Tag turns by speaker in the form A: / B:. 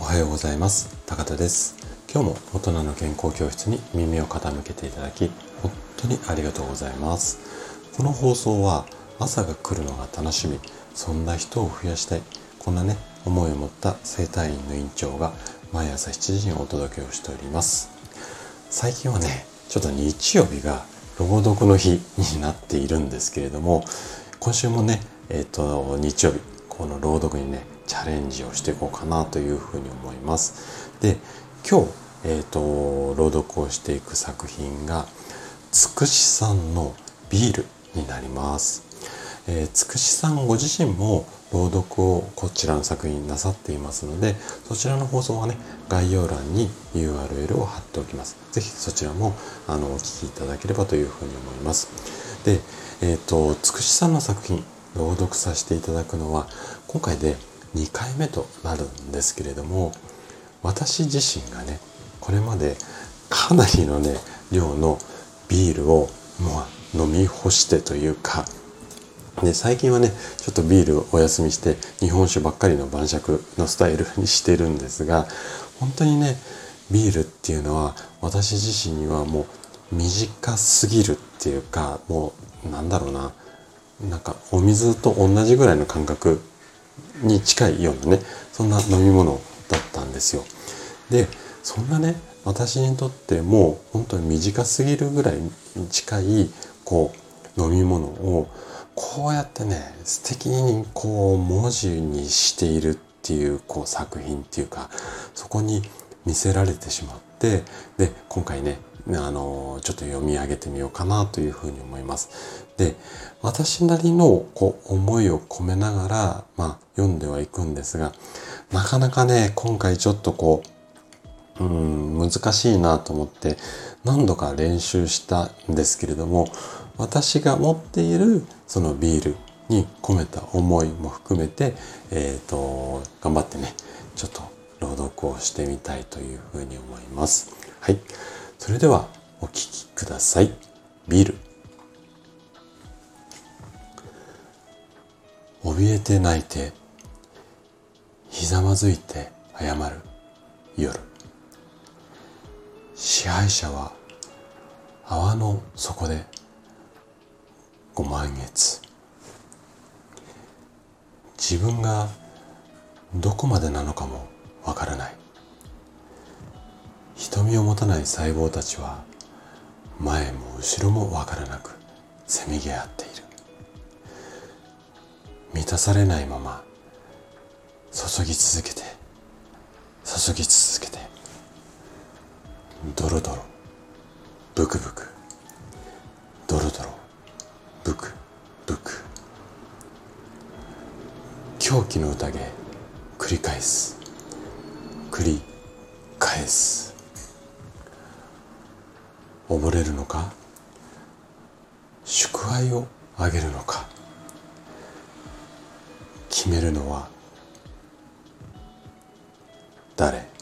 A: おはようございます。高田です。今日も大人の健康教室に耳を傾けていただき本当にありがとうございます。この放送は朝が来るのが楽しみそんな人を増やしたいこんなね思いを持った整体院の院長が毎朝7時にお届けをしております。最近はねちょっと日曜日が朗読の日になっているんですけれども今週もねえっ、ー、と日曜日この朗読にねチャレンジをしていこうかなというふうに思います。で今日えっ、ー、と朗読をしていく作品がつくしさんのビールになります。えー、つくしさんご自身も朗読をこちらの作品なさっていますのでそちらの放送はね概要欄に URL を貼っておきます。是非そちらもあのお聴きいただければというふうに思います。でえっ、ー、とつくしさんの作品朗読させていただくのは今回で2回目となるんですけれども私自身がねこれまでかなりのね量のビールをもう飲み干してというかで最近はねちょっとビールをお休みして日本酒ばっかりの晩酌のスタイルにしてるんですが本当にねビールっていうのは私自身にはもう短すぎるっていうかもうなんだろうななんかお水と同じぐらいの感覚に近いようなねそんな飲み物だったんですよ。でそんなね私にとってもう本当に短すぎるぐらいに近いこう飲み物をこうやってね素敵にこう文字にしているっていうこう作品っていうかそこに見せられてしまってで今回ねあのちょっと読み上げてみようかなというふうに思います。で私なりのこう思いを込めながら、まあ、読んではいくんですがなかなかね今回ちょっとこううん難しいなと思って何度か練習したんですけれども私が持っているそのビールに込めた思いも含めて、えっ、ー、と、頑張ってね、ちょっと朗読をしてみたいというふうに思います。はい。それではお聴きください。ビール。怯えて泣いて、ひざまずいて謝る夜。支配者は泡の底でご満月自分がどこまでなのかもわからない瞳を持たない細胞たちは前も後ろもわからなくせめぎ合っている。満たされないまま注ぎ続けて注ぎ続けてドロドロブクブクドロドロブクブク。狂気の宴繰り返す。繰り返す。溺れるのか？祝杯をあげるのか？決めるのは誰？